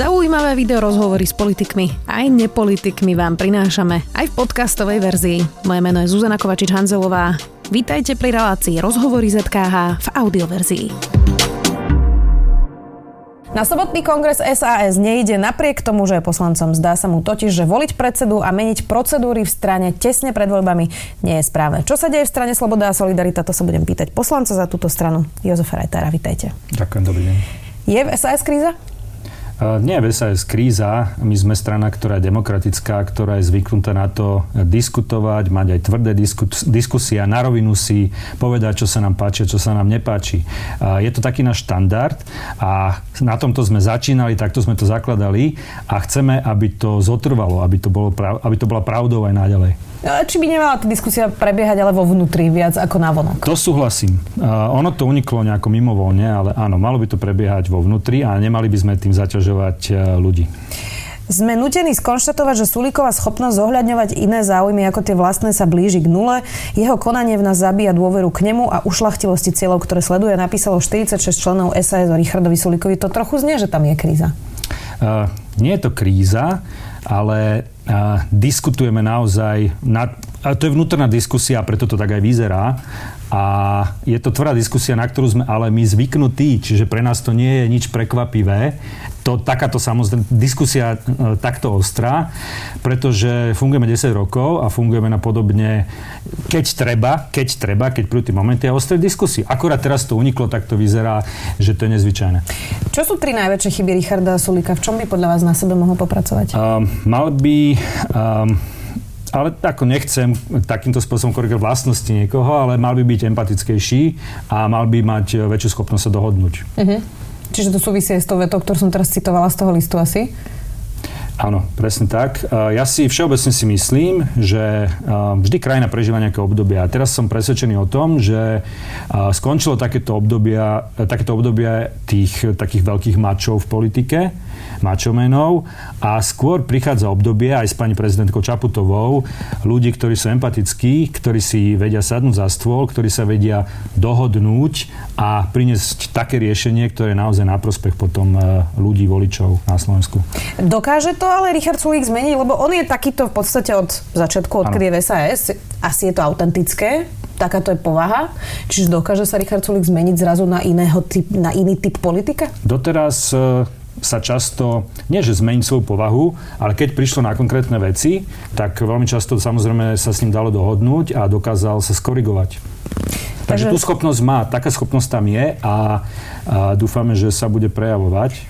Zaujímavé video rozhovory s politikmi aj nepolitikmi vám prinášame aj v podcastovej verzii. Moje meno je Zuzana Kovačič-Hanzelová. Vítajte pri relácii Rozhovory ZKH v audioverzii. Na sobotný kongres SAS nejde napriek tomu, že je poslancom. Zdá sa mu totiž, že voliť predsedu a meniť procedúry v strane tesne pred voľbami nie je správne. Čo sa deje v strane Sloboda a Solidarita, to sa budem pýtať poslanca za túto stranu. Jozefa Rajtára, vítajte. Ďakujem, dobrý deň. Je v SAS kríza? Nie, je kríza. My sme strana, ktorá je demokratická, ktorá je zvyknutá na to diskutovať, mať aj tvrdé diskusie a na rovinu si povedať, čo sa nám páči, čo sa nám nepáči. Je to taký náš štandard a na tomto sme začínali, takto sme to zakladali a chceme, aby to zotrvalo, aby to, bolo, aby to bola pravdou aj naďalej. Či by nemala tá diskusia prebiehať ale vo vnútri viac ako na vonok? To súhlasím. Uh, ono to uniklo nejako mimovoľne, ale áno, malo by to prebiehať vo vnútri a nemali by sme tým zaťažovať uh, ľudí. Sme nutení skonštatovať, že Sulíková schopnosť zohľadňovať iné záujmy ako tie vlastné sa blíži k nule. Jeho konanie v nás zabíja dôveru k nemu a ušlachtilosti cieľov, ktoré sleduje, napísalo 46 členov SAS o Richardovi Sulíkovi. To trochu znie, že tam je kríza. Uh, nie je to kríza, ale uh, diskutujeme naozaj, na, a to je vnútorná diskusia, preto to tak aj vyzerá. A je to tvrdá diskusia, na ktorú sme ale my zvyknutí, čiže pre nás to nie je nič prekvapivé to, takáto samozrejme diskusia e, takto ostrá, pretože fungujeme 10 rokov a fungujeme na podobne, keď treba, keď treba, keď prídu tie momenty a ostré diskusie. Akorát teraz to uniklo, tak to vyzerá, že to je nezvyčajné. Čo sú tri najväčšie chyby Richarda Sulika? V čom by podľa vás na sebe mohol popracovať? Um, mal by... Um, ale ako nechcem takýmto spôsobom korigovať vlastnosti niekoho, ale mal by byť empatickejší a mal by mať väčšiu schopnosť sa dohodnúť. Uh-huh. Čiže to súvisí aj s tou vetou, ktorú som teraz citovala z toho listu asi? Áno, presne tak. Ja si všeobecne si myslím, že vždy krajina prežíva nejaké obdobia. A teraz som presvedčený o tom, že skončilo takéto obdobia, takéto obdobia tých takých veľkých mačov v politike, mačomenov a skôr prichádza obdobie aj s pani prezidentkou Čaputovou ľudí, ktorí sú empatickí, ktorí si vedia sadnúť za stôl, ktorí sa vedia dohodnúť a priniesť také riešenie, ktoré je naozaj na prospech potom e, ľudí, voličov na Slovensku. Dokáže to ale Richard Sulík zmeniť, lebo on je takýto v podstate od začiatku, od je v SAS. Asi je to autentické, takáto je povaha. Čiže dokáže sa Richard Sulík zmeniť zrazu na, iného typ, na iný typ politika? Doteraz e, sa často, nie že zmeniť svoju povahu, ale keď prišlo na konkrétne veci, tak veľmi často samozrejme sa s ním dalo dohodnúť a dokázal sa skorigovať. Takže, Takže tú schopnosť má, taká schopnosť tam je a, a dúfame, že sa bude prejavovať.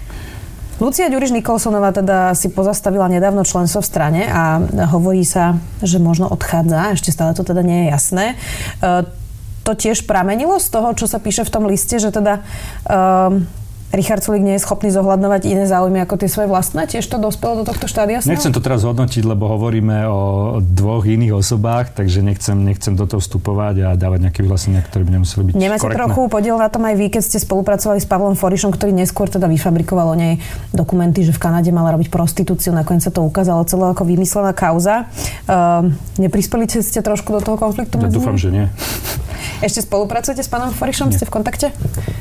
Lucia Ďuriš Nikolsonová teda si pozastavila nedávno členstvo v strane a hovorí sa, že možno odchádza, ešte stále to teda nie je jasné. E, to tiež pramenilo z toho, čo sa píše v tom liste, že teda e, Richard Sulik nie je schopný zohľadnovať iné záujmy ako tie svoje vlastné? Tiež to dospelo do tohto štádia? Nechcem to teraz hodnotiť, lebo hovoríme o dvoch iných osobách, takže nechcem, nechcem do toho vstupovať a dávať nejaké vyhlásenia, ktoré by nemuseli byť Nemáte korektné. trochu podiel na tom aj vy, keď ste spolupracovali s Pavlom Forišom, ktorý neskôr teda vyfabrikoval o nej dokumenty, že v Kanade mala robiť prostitúciu, nakoniec sa to ukázalo celé ako vymyslená kauza. Uh, neprispeli ste trošku do toho konfliktu? Ja dúfam, že nie. Ešte spolupracujete s pánom Forišom? Nie. Ste v kontakte?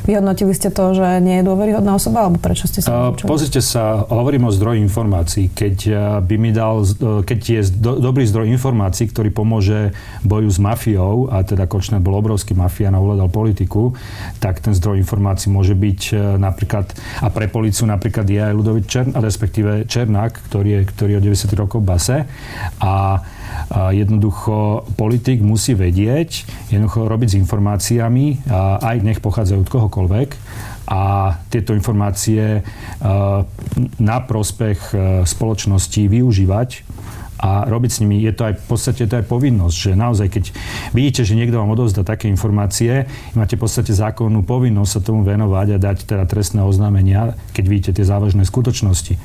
Vyhodnotili ste to, že nie je dôveryhodná osoba, alebo prečo ste sa uh, Pozrite sa, hovorím o zdroji informácií. Keď by mi dal, keď je do, dobrý zdroj informácií, ktorý pomôže boju s mafiou, a teda Kočner bol obrovský mafia a ovládal politiku, tak ten zdroj informácií môže byť napríklad, a pre policiu napríklad je aj Ludovit Čern, respektíve Černák, ktorý je, ktorý je od 90 rokov v base. A jednoducho politik musí vedieť, jednoducho robiť s informáciami, aj nech pochádzajú od kohokoľvek, a tieto informácie na prospech spoločnosti využívať a robiť s nimi, je to aj v podstate to aj povinnosť, že naozaj keď vidíte, že niekto vám odovzdá také informácie, máte v podstate zákonnú povinnosť sa tomu venovať a dať teda trestné oznámenia, keď vidíte tie závažné skutočnosti.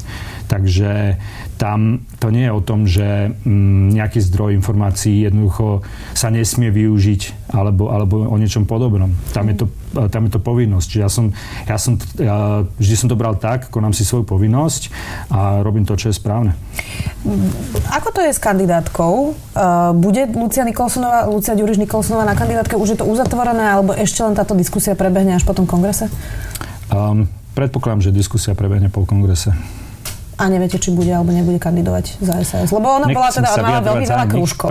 Takže tam to nie je o tom, že mm, nejaký zdroj informácií jednoducho sa nesmie využiť alebo, alebo o niečom podobnom. Tam je to, tam je to povinnosť. Čiže ja som, ja som, ja vždy som to bral tak, konám si svoju povinnosť a robím to, čo je správne. Ako to je s kandidátkou? Uh, bude Lucia Nikolsonová, Lucia Ďuriš Nikolsonová na kandidátke? Už je to uzatvorené, alebo ešte len táto diskusia prebehne až po tom kongrese? Um, predpokladám, že diskusia prebehne po kongrese. A neviete, či bude alebo nebude kandidovať za SAS? Lebo ona bola teda, mala veľmi veľa krúžkov.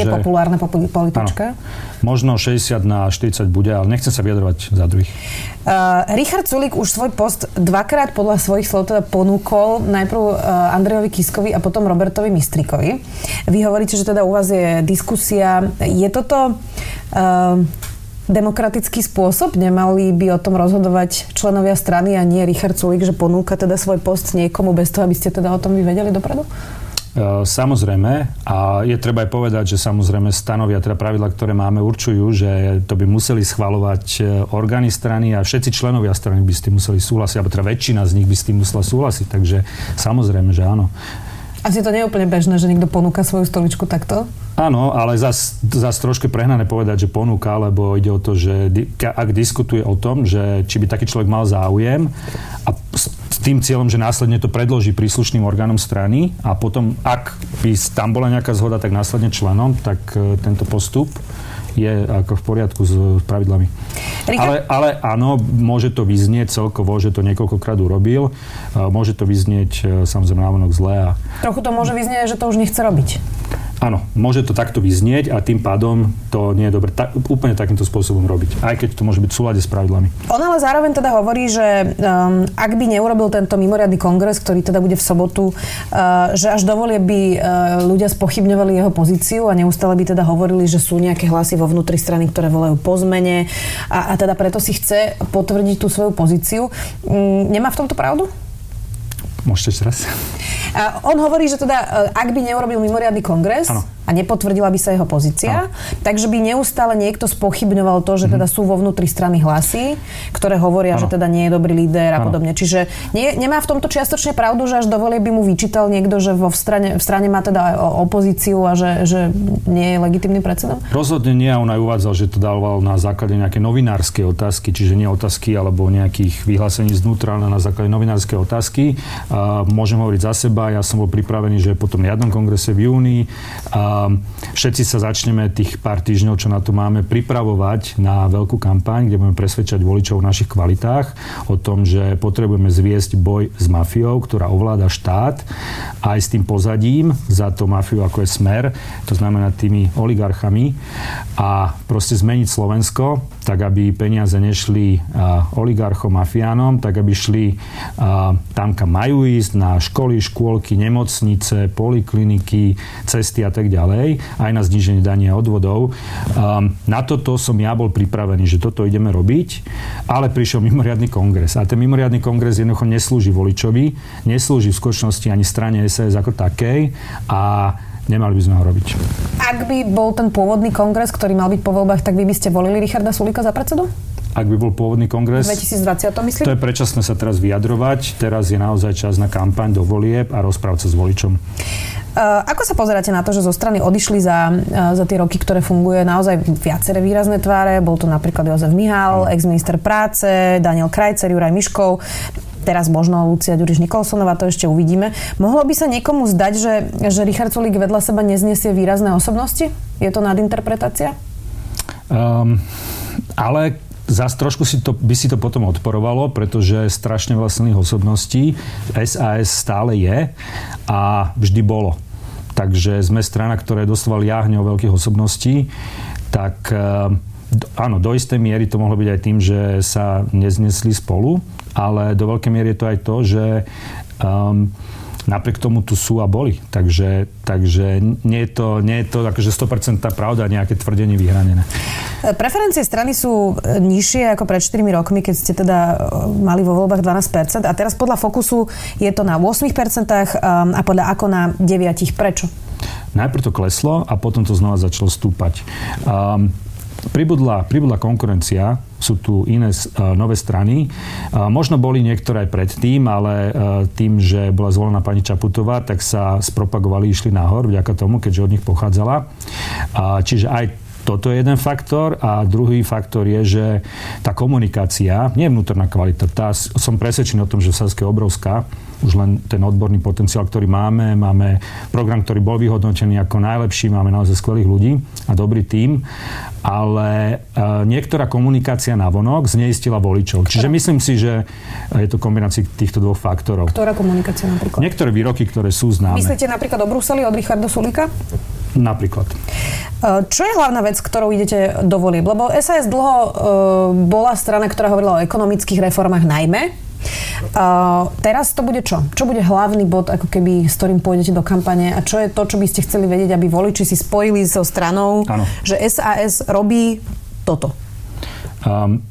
je že... populárna politička. Áno. Možno 60 na 40 bude, ale nechcem sa vyjadrovať za druhých. Uh, Richard Sulik už svoj post dvakrát podľa svojich slov teda ponúkol najprv uh, Andrejovi Kiskovi a potom Robertovi Mistrikovi. Vy hovoríte, že teda u vás je diskusia. Je toto uh, demokratický spôsob? Nemali by o tom rozhodovať členovia strany a nie Richard Sulik, že ponúka teda svoj post niekomu bez toho, aby ste teda o tom vyvedeli dopredu? E, samozrejme, a je treba aj povedať, že samozrejme stanovia, teda pravidla, ktoré máme, určujú, že to by museli schvalovať e, orgány strany a všetci členovia strany by s tým museli súhlasiť, alebo teda väčšina z nich by s tým musela súhlasiť, takže samozrejme, že áno. Asi to nie je úplne bežné, že niekto ponúka svoju stoličku takto? Áno, ale zase zas trošku prehnané povedať, že ponúka, lebo ide o to, že ak diskutuje o tom, že či by taký človek mal záujem a s tým cieľom, že následne to predloží príslušným orgánom strany a potom, ak by tam bola nejaká zhoda, tak následne členom, tak e, tento postup je ako v poriadku s pravidlami. Ale, ale áno, môže to vyznieť celkovo, že to niekoľkokrát urobil. Môže to vyznieť e, samozrejme návonok zle. A... Trochu to môže vyznieť, že to už nechce robiť. Áno, môže to takto vyznieť a tým pádom to nie je dobre ta, úplne takýmto spôsobom robiť, aj keď to môže byť v súlade s pravidlami. On ale zároveň teda hovorí, že um, ak by neurobil tento mimoriadny kongres, ktorý teda bude v sobotu, uh, že až dovolie by uh, ľudia spochybňovali jeho pozíciu a neustále by teda hovorili, že sú nejaké hlasy vo vnútri strany, ktoré volajú po zmene a, a teda preto si chce potvrdiť tú svoju pozíciu. Um, nemá v tomto pravdu? Môžete ešte raz. A on hovorí, že teda, e, ak by neurobil mimoriadny kongres, ano a nepotvrdila by sa jeho pozícia. No. Takže by neustále niekto spochybňoval to, že teda sú vo vnútri strany hlasy, ktoré hovoria, ano. že teda nie je dobrý líder a ano. podobne. Čiže nie, nemá v tomto čiastočne pravdu, že až dovolie by mu vyčítal niekto, že vo v strane, v strane má teda opozíciu a že, že nie je legitimný predsedom? Rozhodne nie. On aj uvádzal, že to dával na základe nejaké novinárske otázky, čiže nie otázky alebo nejakých vyhlásení znútra, ale na základe novinárske otázky. A môžem hovoriť za seba, ja som bol pripravený, že po tom riadnom kongrese v júni a všetci sa začneme tých pár týždňov, čo na to máme, pripravovať na veľkú kampaň, kde budeme presvedčať voličov o našich kvalitách, o tom, že potrebujeme zviesť boj s mafiou, ktorá ovláda štát, aj s tým pozadím za to mafiu, ako je smer, to znamená tými oligarchami a proste zmeniť Slovensko, tak aby peniaze nešli oligarchom, mafiánom, tak aby šli tam, kam majú ísť, na školy, škôlky, nemocnice, polikliniky, cesty a tak ďalej aj na zníženie dania odvodov. Na toto som ja bol pripravený, že toto ideme robiť, ale prišiel mimoriadný kongres. A ten mimoriadný kongres jednoducho neslúži voličovi, neslúži v skutočnosti ani strane SAS ako takej a nemali by sme ho robiť. Ak by bol ten pôvodný kongres, ktorý mal byť po voľbách, tak vy by ste volili Richarda Sulika za predsedu? ak by bol pôvodný kongres. 2020 to myslím? To je predčasné sa teraz vyjadrovať. Teraz je naozaj čas na kampaň do volieb a rozprávať sa s voličom. Eh, ako sa pozeráte na to, že zo strany odišli za, eh, za tie roky, ktoré funguje naozaj viaceré výrazné tváre? Bol to napríklad Jozef Mihal, ex-minister práce, Daniel Krajcer, Juraj Miškov teraz možno Lucia Ďuriš Nikolsonová, to ešte uvidíme. Mohlo by sa niekomu zdať, že, že Richard Sulik vedľa seba neznesie výrazné osobnosti? Je to nadinterpretácia? Um, ale Zas trošku si to, by si to potom odporovalo, pretože strašne veľa silných osobností SAS stále je a vždy bolo. Takže sme strana, ktorá je doslova liahne o veľkých osobností, tak eh, áno, do istej miery to mohlo byť aj tým, že sa neznesli spolu, ale do veľkej miery je to aj to, že um, napriek tomu tu sú a boli. Takže, takže nie je to, nie je to akože 100% pravda, nejaké tvrdenie vyhranené. Preferencie strany sú e, nižšie ako pred 4 rokmi, keď ste teda e, mali vo voľbách 12%. A teraz podľa Fokusu je to na 8% a podľa ako na 9%. Prečo? Najprv to kleslo a potom to znova začalo stúpať. Um, pribudla, pribudla konkurencia, sú tu iné uh, nové strany. Uh, možno boli niektoré aj predtým, ale uh, tým, že bola zvolená pani Čaputová, tak sa spropagovali, išli nahor vďaka tomu, keďže od nich pochádzala. Čiže aj toto je jeden faktor a druhý faktor je, že tá komunikácia, nie vnútorná kvalita, tá, som presvedčený o tom, že Saska je obrovská, už len ten odborný potenciál, ktorý máme, máme program, ktorý bol vyhodnotený ako najlepší, máme naozaj skvelých ľudí a dobrý tím, ale e, niektorá komunikácia na vonok zneistila voličov. Čiže myslím si, že je to kombinácia týchto dvoch faktorov. Ktorá komunikácia napríklad? Niektoré výroky, ktoré sú známe. Myslíte napríklad o Bruseli od Richarda Sulika? Napríklad. E, čo je hlavná vec, ktorou idete do volieb? Lebo SAS dlho uh, bola strana, ktorá hovorila o ekonomických reformách najmä. Uh, teraz to bude čo? Čo bude hlavný bod, ako keby, s ktorým pôjdete do kampane a čo je to, čo by ste chceli vedieť, aby voliči si spojili so stranou, ano. že SAS robí toto? Um,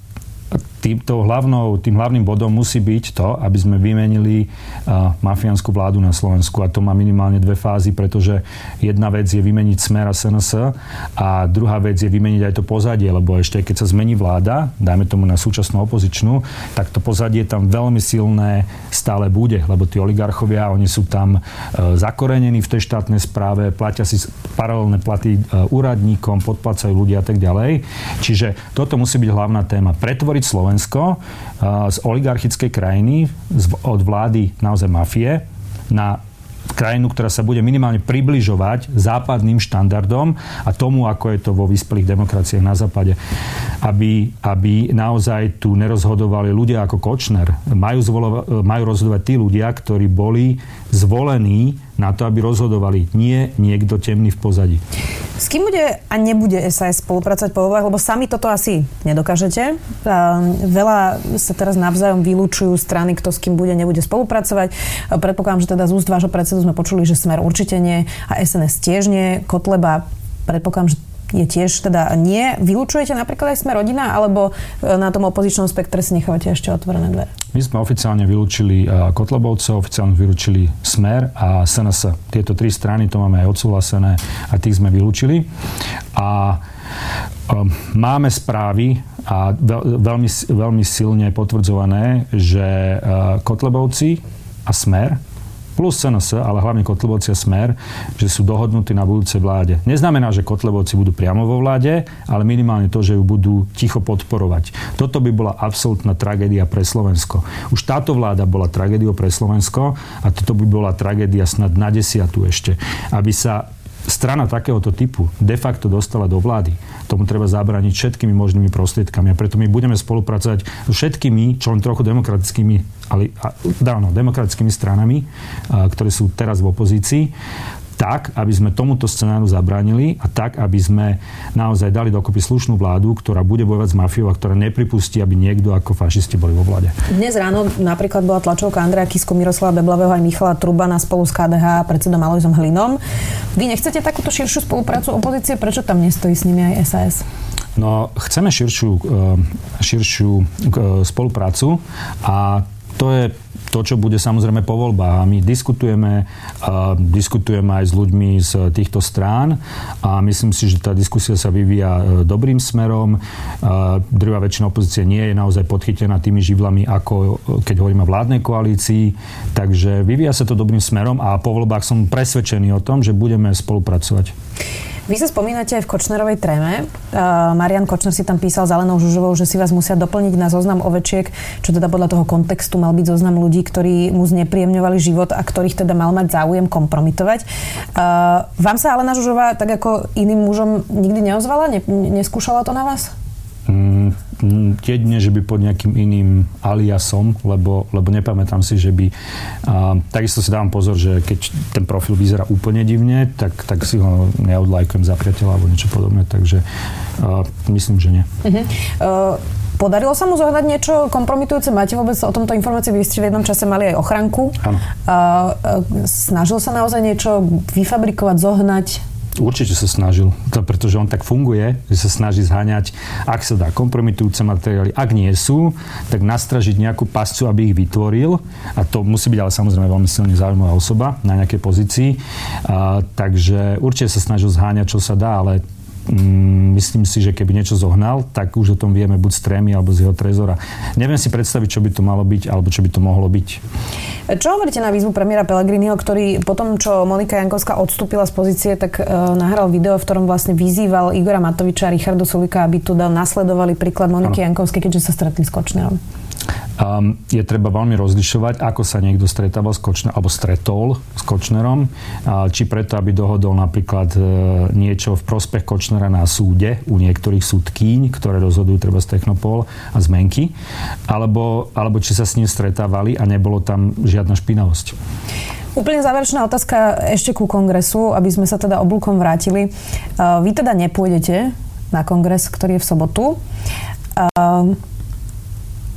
týmto hlavnou, tým hlavným bodom musí byť to, aby sme vymenili uh, mafiánsku vládu na Slovensku. A to má minimálne dve fázy, pretože jedna vec je vymeniť smer a SNS a druhá vec je vymeniť aj to pozadie, lebo ešte keď sa zmení vláda, dajme tomu na súčasnú opozičnú, tak to pozadie tam veľmi silné stále bude, lebo tí oligarchovia, oni sú tam uh, zakorenení v tej štátnej správe, platia si paralelné platy uh, úradníkom, podplacajú ľudia a tak ďalej. Čiže toto musí byť hlavná téma. Pretvoriť Slovensko Slovensko z oligarchickej krajiny, od vlády naozaj mafie, na krajinu, ktorá sa bude minimálne približovať západným štandardom a tomu, ako je to vo vyspelých demokraciách na západe. Aby, aby naozaj tu nerozhodovali ľudia ako Kočner. Majú, zvolova, majú rozhodovať tí ľudia, ktorí boli zvolení na to, aby rozhodovali. Nie niekto temný v pozadí. S kým bude a nebude SAS spolupracovať po voľbách? Lebo sami toto asi nedokážete. Veľa sa teraz navzájom vylúčujú strany, kto s kým bude, nebude spolupracovať. Predpokladám, že teda z úst vášho predsedu sme počuli, že Smer určite nie a SNS tiež nie. Kotleba predpokladám, že je tiež teda nie. Vylúčujete napríklad aj sme rodina, alebo e, na tom opozičnom spektre si nechávate ešte otvorené dvere? My sme oficiálne vylúčili e, Kotlebovcov, oficiálne vylúčili Smer a SNS. Tieto tri strany to máme aj odsúhlasené a tých sme vylúčili. A um, máme správy a veľmi, veľmi silne potvrdzované, že Kotlebovci a Smer plus SNS, ale hlavne Kotlebovci a Smer, že sú dohodnutí na budúcej vláde. Neznamená, že Kotlebovci budú priamo vo vláde, ale minimálne to, že ju budú ticho podporovať. Toto by bola absolútna tragédia pre Slovensko. Už táto vláda bola tragédiou pre Slovensko a toto by bola tragédia snad na desiatu ešte. Aby sa strana takéhoto typu de facto dostala do vlády, tomu treba zabrániť všetkými možnými prostriedkami. A preto my budeme spolupracovať s všetkými, čo len trochu demokratickými, ale dávno, demokratickými stranami, ktoré sú teraz v opozícii, tak, aby sme tomuto scenáru zabránili a tak, aby sme naozaj dali dokopy slušnú vládu, ktorá bude bojovať s mafiou a ktorá nepripustí, aby niekto ako fašisti boli vo vláde. Dnes ráno napríklad bola tlačovka Andreja Kisko, Miroslava Beblavého aj Michala Trubana spolu s KDH a predsedom Alojzom Hlinom. Vy nechcete takúto širšiu spoluprácu opozície? Prečo tam nestojí s nimi aj SAS? No, chceme širšiu, eh, širšiu eh, spoluprácu a to je to, čo bude samozrejme po voľbách. A my diskutujeme, diskutujeme aj s ľuďmi z týchto strán a myslím si, že tá diskusia sa vyvíja e, dobrým smerom. Druhá väčšina opozície nie je naozaj podchytená tými živlami, ako e, keď hovoríme o vládnej koalícii. Takže vyvíja sa to dobrým smerom a po voľbách som presvedčený o tom, že budeme spolupracovať. Vy sa spomínate aj v Kočnerovej tréme. Uh, Marian Kočner si tam písal Zelenou Žužovou, že si vás musia doplniť na zoznam ovečiek, čo teda podľa toho kontextu mal byť zoznam ľudí, ktorí mu znepríjemňovali život a ktorých teda mal mať záujem kompromitovať. Uh, vám sa Alena Žužová tak ako iným mužom nikdy neozvala? Ne, neskúšala to na vás? Jedine, že by pod nejakým iným aliasom, lebo, lebo nepamätám si, že by... A, takisto si dávam pozor, že keď ten profil vyzerá úplne divne, tak, tak si ho neodlajkujem za priateľa alebo niečo podobné, takže a, myslím, že nie. Uh-huh. Uh... Podarilo sa mu zohnať niečo kompromitujúce? Máte vôbec o tomto informácii? Vy ste v jednom čase mali aj ochranku. Áno. snažil sa naozaj niečo vyfabrikovať, zohnať? Určite sa snažil, to, pretože on tak funguje, že sa snaží zháňať, ak sa dá, kompromitujúce materiály. Ak nie sú, tak nastražiť nejakú pascu, aby ich vytvoril. A to musí byť ale samozrejme veľmi silne zaujímavá osoba na nejakej pozícii. A, takže určite sa snažil zháňať, čo sa dá, ale mm, myslím si, že keby niečo zohnal, tak už o tom vieme buď z trémy alebo z jeho trezora. Neviem si predstaviť, čo by to malo byť, alebo čo by to mohlo byť. Čo hovoríte na výzvu premiéra Pellegriniho, ktorý po tom, čo Monika Jankovská odstúpila z pozície, tak uh, nahral video, v ktorom vlastne vyzýval Igora Matoviča a Richardu Sulika, aby tu nasledovali príklad Moniky ano. Jankovskej, keďže sa stretli s Kočnerom. Um, je treba veľmi rozlišovať, ako sa niekto stretával s Kočnerom, alebo stretol s Kočnerom, uh, či preto, aby dohodol napríklad uh, niečo v prospech Kočnera na súde u niektorých súdkýň, ktoré rozhodujú treba z Technopol a zmenky, alebo, alebo či sa s ním stretávali a nebolo tam žiadna špinavosť. Úplne záverečná otázka ešte ku kongresu, aby sme sa teda oblúkom vrátili. Uh, vy teda nepôjdete na kongres, ktorý je v sobotu. Uh,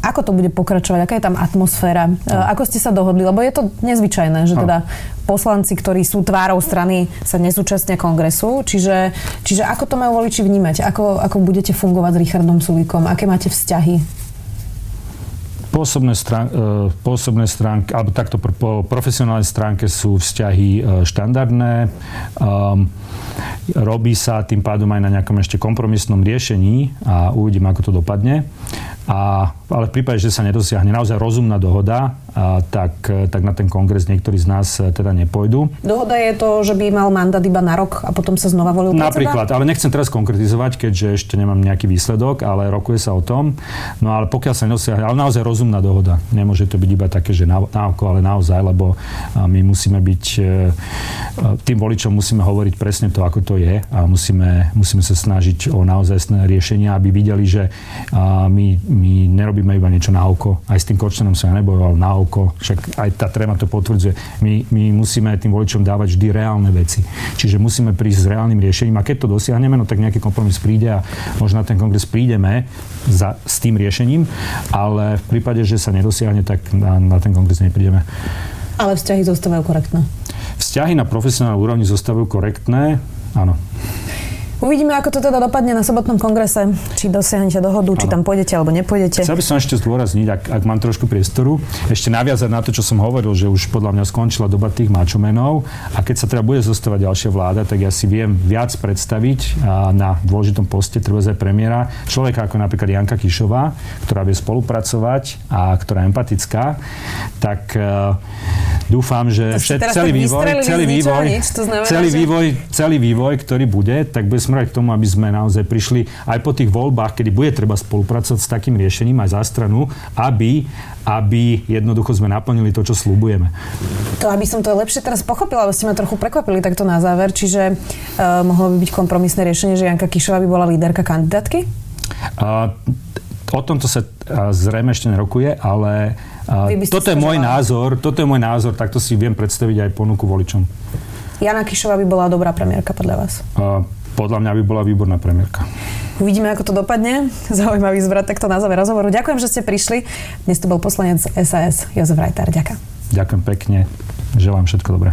ako to bude pokračovať? Aká je tam atmosféra? No. Ako ste sa dohodli? Lebo je to nezvyčajné, že no. teda poslanci, ktorí sú tvárou strany, sa nezúčastnia kongresu. Čiže, čiže ako to majú voliči vnímať? Ako, ako budete fungovať s Richardom Sulíkom? Aké máte vzťahy? Pôsobné, strán, e, pôsobné stránky, alebo takto po profesionálnej stránke sú vzťahy e, štandardné. Um, robí sa tým pádom aj na nejakom ešte kompromisnom riešení a uvidím, ako to dopadne. A, ale v prípade, že sa nedosiahne naozaj rozumná dohoda, a, tak, tak na ten kongres niektorí z nás e, teda nepôjdu. Dohoda je to, že by mal mandát iba na rok a potom sa znova volil predseda? Napríklad, ale nechcem teraz konkretizovať, keďže ešte nemám nejaký výsledok, ale rokuje sa o tom. No ale pokiaľ sa nedosiahne, ale naozaj rozumná dohoda. Nemôže to byť iba také, že na, na oko, ale naozaj, lebo my musíme byť, e, tým voličom musíme hovoriť presne to, ako to je a musíme, musíme sa snažiť o naozaj riešenia, aby videli, že my my nerobíme iba niečo na oko. Aj s tým Kočnerom som ja nebojoval na oko, však aj tá tréma to potvrdzuje. My, my musíme tým voličom dávať vždy reálne veci. Čiže musíme prísť s reálnym riešením a keď to dosiahneme, no tak nejaký kompromis príde a možno na ten kongres prídeme za, s tým riešením, ale v prípade, že sa nedosiahne, tak na, na ten kongres neprídeme. Ale vzťahy zostávajú korektné. Vzťahy na profesionálnej úrovni zostávajú korektné, áno. Uvidíme, ako to teda dopadne na sobotnom kongrese. Či dosiahnete dohodu, ano. či tam pôjdete alebo nepôjdete. Chcel by som ešte zdôrazniť, ak, ak mám trošku priestoru, ešte naviazať na to, čo som hovoril, že už podľa mňa skončila doba tých mačomenov a keď sa teda bude zostávať ďalšia vláda, tak ja si viem viac predstaviť na dôležitom poste, aj premiéra, človeka ako napríklad Janka Kišová, ktorá vie spolupracovať a ktorá je empatická, tak uh, dúfam, že všet, celý vývoj, celý vývoj, celý vývoj, celý vývoj, ktorý bude, tak bude smerovať k tomu, aby sme naozaj prišli aj po tých voľbách, kedy bude treba spolupracovať s takým riešením aj za stranu, aby, aby jednoducho sme naplnili to, čo slúbujeme. To, aby som to lepšie teraz pochopila, lebo ste ma trochu prekvapili takto na záver, čiže uh, mohlo by byť kompromisné riešenie, že Janka Kišová by bola líderka kandidátky? Uh, o tomto sa uh, zrejme ešte nerokuje, ale uh, toto je môj názor, toto je môj názor, takto si viem predstaviť aj ponuku voličom. Jana Kišová by bola dobrá premiérka podľa vás? Uh, podľa mňa by bola výborná premiérka. Uvidíme, ako to dopadne. Zaujímavý zvrát takto na záver rozhovoru. Ďakujem, že ste prišli. Dnes tu bol poslanec SAS Jozef Rajtár. Ďakujem. Ďakujem pekne. Želám všetko dobré.